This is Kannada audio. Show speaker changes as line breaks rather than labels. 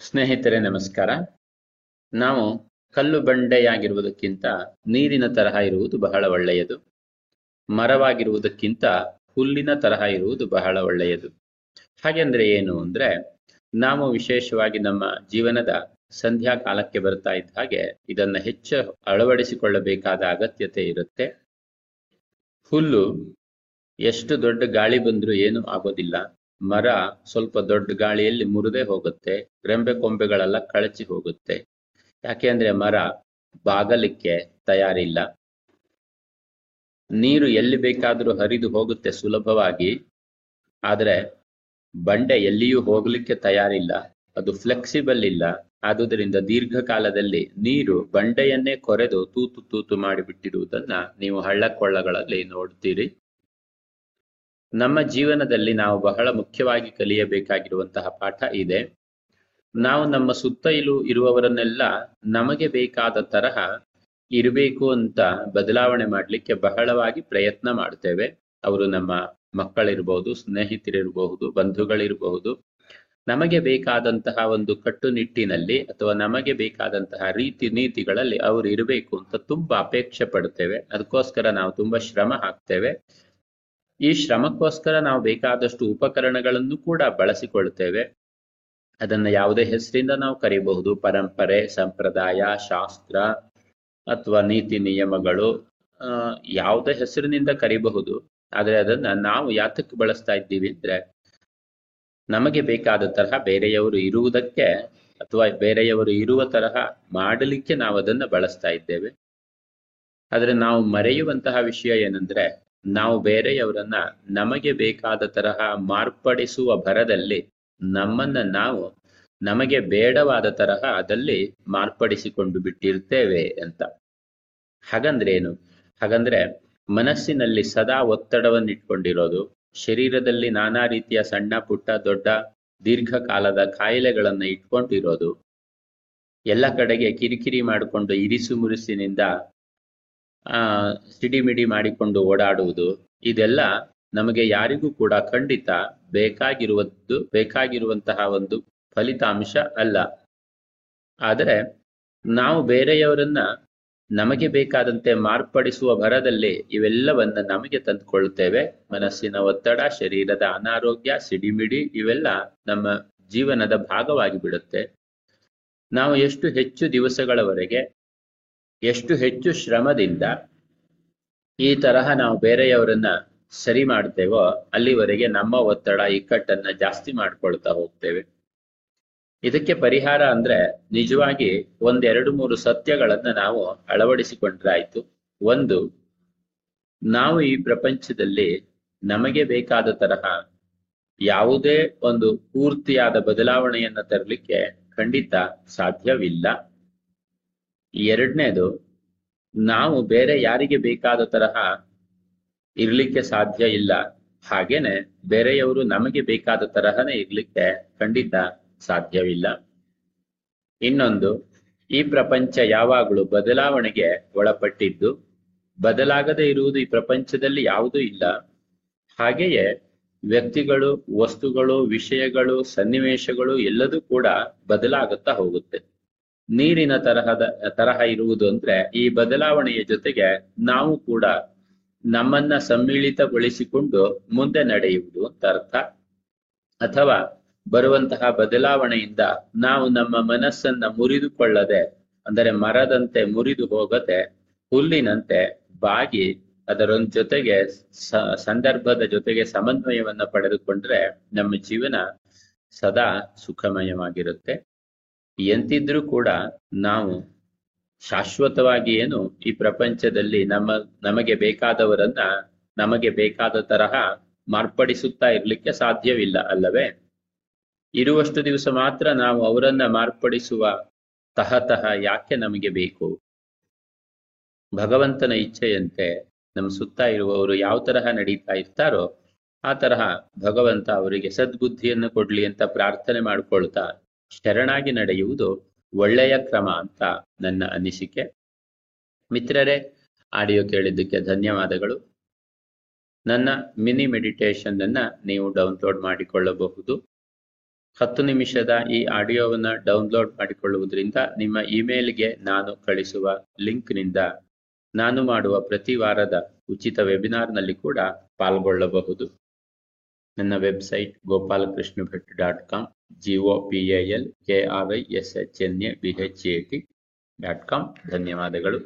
ಸ್ನೇಹಿತರೆ, ನಮಸ್ಕಾರ. ನಾವು ಕಲ್ಲು ಬಂಡೆಯಾಗಿರುವುದಕ್ಕಿಂತ ನೀರಿನ ತರಹ ಇರುವುದು ಬಹಳ ಒಳ್ಳೆಯದು. ಮರವಾಗಿರುವುದಕ್ಕಿಂತ ಹುಲ್ಲಿನ ತರಹ ಇರುವುದು ಬಹಳ ಒಳ್ಳೆಯದು. ಹಾಗೆಂದ್ರೆ ಏನು ಅಂದ್ರೆ, ನಾವು ವಿಶೇಷವಾಗಿ ನಮ್ಮ ಜೀವನದ ಸಂಧ್ಯಾ ಕಾಲಕ್ಕೆ ಬರ್ತಾ ಇದ್ದ ಹಾಗೆ ಇದನ್ನ ಹೆಚ್ಚು ಅಳವಡಿಸಿಕೊಳ್ಳಬೇಕಾದ ಅಗತ್ಯತೆ ಇರುತ್ತೆ. ಹುಲ್ಲು ಎಷ್ಟು ದೊಡ್ಡ ಗಾಳಿ ಬಂದ್ರೂ ಏನು ಆಗೋದಿಲ್ಲ. ಮರ ಸ್ವಲ್ಪ ದೊಡ್ಡ ಗಾಳಿಯಲ್ಲಿ ಮುರಿದೇ ಹೋಗುತ್ತೆ, ರೆಂಬೆ ಕೊಂಬೆಗಳೆಲ್ಲ ಕಳಚಿ ಹೋಗುತ್ತೆ. ಯಾಕೆ ಅಂದ್ರೆ ಮರ ಬಾಗಲಿಕ್ಕೆ ತಯಾರಿಲ್ಲ. ನೀರು ಎಲ್ಲಿ ಬೇಕಾದರೂ ಹರಿದು ಹೋಗುತ್ತೆ ಸುಲಭವಾಗಿ, ಆದರೆ ಬಂಡೆ ಎಲ್ಲಿಯೂ ಹೋಗ್ಲಿಕ್ಕೆ ತಯಾರಿಲ್ಲ, ಅದು ಫ್ಲೆಕ್ಸಿಬಲ್ ಇಲ್ಲ. ಆದುದರಿಂದ ದೀರ್ಘಕಾಲದಲ್ಲಿ ನೀರು ಬಂಡೆಯನ್ನೇ ಕೊರೆದು ತೂತು ತೂತು ಮಾಡಿಬಿಟ್ಟಿರುವುದನ್ನ ನೀವು ಹಳ್ಳಕೊಳ್ಳಗಳಲ್ಲಿ ನೋಡ್ತೀರಿ. ನಮ್ಮ ಜೀವನದಲ್ಲಿ ನಾವು ಬಹಳ ಮುಖ್ಯವಾಗಿ ಕಲಿಯಬೇಕಾಗಿರುವಂತಹ ಪಾಠ ಇದೆ. ನಾವು ನಮ್ಮ ಸುತ್ತಲೂ ಇರುವವರನ್ನೆಲ್ಲ ನಮಗೆ ಬೇಕಾದ ತರಹ ಇರಬೇಕು ಅಂತ ಬದಲಾವಣೆ ಮಾಡಲಿಕ್ಕೆ ಬಹಳವಾಗಿ ಪ್ರಯತ್ನ ಮಾಡ್ತೇವೆ ಅವರು ನಮ್ಮ ಮಕ್ಕಳಿರಬಹುದು ಸ್ನೇಹಿತರಿರಬಹುದು, ಬಂಧುಗಳಿರಬಹುದು. ನಮಗೆ ಬೇಕಾದಂತಹ ಒಂದು ಕಟ್ಟುನಿಟ್ಟಿನಲ್ಲಿ ಅಥವಾ ನಮಗೆ ಬೇಕಾದಂತಹ ರೀತಿ ನೀತಿಗಳಲ್ಲಿ ಅವರು ಇರಬೇಕು ಅಂತ ತುಂಬಾ ಅಪೇಕ್ಷೆ ಪಡ್ತೇವೆ ಅದಕ್ಕೋಸ್ಕರ ನಾವು ತುಂಬಾ ಶ್ರಮ ಹಾಕ್ತೇವೆ. ಈ ಶ್ರಮಕ್ಕೋಸ್ಕರ ನಾವು ಬೇಕಾದಷ್ಟು ಉಪಕರಣಗಳನ್ನು ಕೂಡ ಬಳಸಿಕೊಳ್ಳುತ್ತೇವೆ. ಅದನ್ನ ಯಾವುದೇ ಹೆಸರಿಂದ ನಾವು ಕರಿಬಹುದು. ಪರಂಪರೆ, ಸಂಪ್ರದಾಯ, ಶಾಸ್ತ್ರ ಅಥವಾ ನೀತಿ ನಿಯಮಗಳು ಯಾವುದೇ ಹೆಸರಿನಿಂದ ಕರಿಬಹುದು. ಆದರೆ ಅದನ್ನ ನಾವು ಯಾತಕ್ಕೆ ಬಳಸ್ತಾ ಇದ್ದೀವಿ ಅಂದ್ರೆ ನಮಗೆ ಬೇಕಾದ ತರಹ ಬೇರೆಯವರು ಇರುವುದಕ್ಕೆ ಅಥವಾ ಬೇರೆಯವರು ಇರುವ ತರಹ ಮಾಡಲಿಕ್ಕೆ ನಾವು ಅದನ್ನ ಬಳಸ್ತಾ ಇದ್ದೇವೆ. ಆದರೆ ನಾವು ಮರೆಯುವಂತಹ ವಿಷಯ ಏನಂದ್ರೆ ನಾವು ಬೇರೆಯವರನ್ನ ನಮಗೆ ಬೇಕಾದ ತರಹ ಮಾರ್ಪಡಿಸುವ ಭರದಲ್ಲಿ ನಮ್ಮನ್ನ ನಾವು ನಮಗೆ ಬೇಡವಾದ ತರಹ ಅದಲ್ಲಿ ಮಾರ್ಪಡಿಸಿಕೊಂಡು ಬಿಟ್ಟಿರ್ತೇವೆ ಅಂತ. ಹಾಗಂದ್ರೆ ಏನು? ಹಾಗಂದ್ರೆ ಮನಸ್ಸಿನಲ್ಲಿ ಸದಾ ಒತ್ತಡವನ್ನು ಇಟ್ಕೊಂಡಿರೋದು ಶರೀರದಲ್ಲಿ ನಾನಾ ರೀತಿಯ ಸಣ್ಣ, ಪುಟ್ಟ, ದೊಡ್ಡ, ದೀರ್ಘಕಾಲದ ಕಾಯಿಲೆಗಳನ್ನ ಇಟ್ಕೊಂಡಿರೋದು, ಎಲ್ಲ ಕಡೆಗೆ ಕಿರಿಕಿರಿ ಮಾಡಿಕೊಂಡು ಇರಿಸು ಮುರಿಸಿನಿಂದ ಆ, ಸಿಡಿಮಿಡಿ ಮಾಡಿಕೊಂಡು ಓಡಾಡುವುದು, ಇದೆಲ್ಲ ನಮಗೆ ಯಾರಿಗೂ ಕೂಡ ಖಂಡಿತ ಬೇಕಾಗಿರುವುದು ಬೇಕಾಗಿರುವಂತಹ ಒಂದು ಫಲಿತಾಂಶ ಅಲ್ಲ. ಆದರೆ ನಾವು ಬೇರೆಯವರನ್ನ ನಮಗೆ ಬೇಕಾದಂತೆ ಮಾರ್ಪಡಿಸುವ ಭರದಲ್ಲಿ ಇವೆಲ್ಲವನ್ನ ನಮಗೆ ತಂದುಕೊಳ್ಳುತ್ತೇವೆ ಮನಸ್ಸಿನ ಒತ್ತಡ, ಶರೀರದ ಅನಾರೋಗ್ಯ, ಸಿಡಿಮಿಡಿ ಇವೆಲ್ಲ ನಮ್ಮ ಜೀವನದ ಭಾಗವಾಗಿ ಬಿಡುತ್ತೆ. ನಾವು ಎಷ್ಟು ಹೆಚ್ಚು ದಿವಸಗಳವರೆಗೆ ಎಷ್ಟು ಹೆಚ್ಚು ಶ್ರಮದಿಂದ ಈ ತರಹ ನಾವು ಬೇರೆಯವರನ್ನ ಸರಿ ಮಾಡ್ತೇವೋ ಅಲ್ಲಿವರೆಗೆ ನಮ್ಮ ಒತ್ತಡ, ಇಕ್ಕಟ್ಟನ್ನ ಜಾಸ್ತಿ ಮಾಡ್ಕೊಳ್ತಾ ಹೋಗ್ತೇವೆ. ಇದಕ್ಕೆ ಪರಿಹಾರ ಅಂದ್ರೆ ನಿಜವಾಗಿ ಒಂದೆರಡು ಮೂರು ಸತ್ಯಗಳನ್ನ ನಾವು ಅಳವಡಿಸಿಕೊಂಡ್ರಾಯ್ತು ಒಂದು, ನಾವು ಈ ಪ್ರಪಂಚದಲ್ಲಿ ನಮಗೆ ಬೇಕಾದ ತರಹ ಯಾವುದೇ ಒಂದು ಪೂರ್ತಿಯಾದ ಬದಲಾವಣೆಯನ್ನ ತರಲಿಕ್ಕೆ ಖಂಡಿತ ಸಾಧ್ಯವಿಲ್ಲ. ಎರಡನೇದು, ನಾವು ಬೇರೆ ಯಾರಿಗೆ ಬೇಕಾದ ತರಹ ಇರ್ಲಿಕ್ಕೆ ಸಾಧ್ಯ ಇಲ್ಲ. ಹಾಗೇನೆ ಬೇರೆಯವರು ನಮಗೆ ಬೇಕಾದ ತರಹನೇ ಇರ್ಲಿಕ್ಕೆ ಖಂಡಿತ ಸಾಧ್ಯವಿಲ್ಲ. ಇನ್ನೊಂದು, ಈ ಪ್ರಪಂಚ ಯಾವಾಗಲೂ ಬದಲಾವಣೆಗೆ ಒಳಪಟ್ಟಿದ್ದು, ಬದಲಾಗದೆ ಇರುವುದು ಈ ಪ್ರಪಂಚದಲ್ಲಿ ಯಾವುದೂ ಇಲ್ಲ. ಹಾಗೆಯೇ ವ್ಯಕ್ತಿಗಳು, ವಸ್ತುಗಳು, ವಿಷಯಗಳು, ಸನ್ನಿವೇಶಗಳು ಎಲ್ಲದೂ ಕೂಡ ಬದಲಾಗುತ್ತಾ ಹೋಗುತ್ತೆ. ನೀರಿನ ತರಹದ, ತರಹ ಇರುವುದು ಅಂದ್ರೆ ಈ ಬದಲಾವಣೆಯ ಜೊತೆಗೆ ನಾವು ಕೂಡ ನಮ್ಮನ್ನ ಸಮ್ಮಿಳಿತಗೊಳಿಸಿಕೊಂಡು ಮುಂದೆ ನಡೆಯುವುದು ಅಂತ ಅರ್ಥ. ಅಥವಾ ಬರುವಂತಹ ಬದಲಾವಣೆಯಿಂದ ನಾವು ನಮ್ಮ ಮನಸ್ಸನ್ನ ಮುರಿದುಕೊಳ್ಳದೆ, ಅಂದರೆ ಮರದಂತೆ ಮುರಿದು ಹೋಗದೆ, ಹುಲ್ಲಿನಂತೆ ಬಾಗಿ ಅದರ ಜೊತೆಗೆ ಸಂದರ್ಭದ ಜೊತೆಗೆ ಸಮನ್ವಯವನ್ನ ಪಡೆದುಕೊಂಡ್ರೆ ನಮ್ಮ ಜೀವನ ಸದಾ ಸುಖಮಯವಾಗಿರುತ್ತೆ. ಎಂತಿದ್ರೂ ಕೂಡ ನಾವು ಶಾಶ್ವತವಾಗಿ ಏನು ಈ ಪ್ರಪಂಚದಲ್ಲಿ ನಮ್ಮ, ನಮಗೆ ಬೇಕಾದವರನ್ನ ನಮಗೆ ಬೇಕಾದ ತರಹ ಮಾರ್ಪಡಿಸುತ್ತಾ ಇರ್ಲಿಕ್ಕೆ ಸಾಧ್ಯವಿಲ್ಲ ಅಲ್ಲವೇ? ಇರುವಷ್ಟು ದಿವಸ ಮಾತ್ರ ನಾವು ಅವರನ್ನ ಮಾರ್ಪಡಿಸುವ ತಹತಃ ಯಾಕೆ ನಮಗೆ ಬೇಕು? ಭಗವಂತನ ಇಚ್ಛೆಯಂತೆ ನಮ್ಮ ಸುತ್ತ ಇರುವವರು ಯಾವ ತರಹ ನಡೀತಾ ಇರ್ತಾರೋ ಆ ತರಹ ಭಗವಂತ ಅವರಿಗೆ ಸದ್ಬುದ್ಧಿಯನ್ನು ಕೊಡ್ಲಿ ಅಂತ ಪ್ರಾರ್ಥನೆ ಮಾಡ್ಕೊಳ್ತಾ ಶರಣಾಗಿ ನಡೆಯುವುದು ಒಳ್ಳೆಯ ಕ್ರಮ ಅಂತ ನನ್ನ ಅನಿಸಿಕೆ. ಮಿತ್ರರೇ, ಆಡಿಯೋ ಕೇಳಿದ್ದಕ್ಕೆ ಧನ್ಯವಾದಗಳು. ನನ್ನ ಮಿನಿ ಮೆಡಿಟೇಷನ್ ಅನ್ನ ನೀವು ಡೌನ್ಲೋಡ್ ಮಾಡಿಕೊಳ್ಳಬಹುದು. ಹತ್ತು ನಿಮಿಷದ ಈ ಆಡಿಯೋವನ್ನು ಡೌನ್ಲೋಡ್ ಮಾಡಿಕೊಳ್ಳುವುದರಿಂದ ನಿಮ್ಮ ಇಮೇಲ್ಗೆ ನಾನು ಕಳಿಸುವ ಲಿಂಕ್ನಿಂದ ನಾನು ಮಾಡುವ ಪ್ರತಿ ವಾರದ ಉಚಿತ ವೆಬಿನಾರ್ನಲ್ಲಿ ಕೂಡ ಪಾಲ್ಗೊಳ್ಳಬಹುದು. ನನ್ನ website Gopalakrishna Bhat dot com G O P A L K R I S H N A B H A T dot com ಧನ್ಯವಾದಗಳು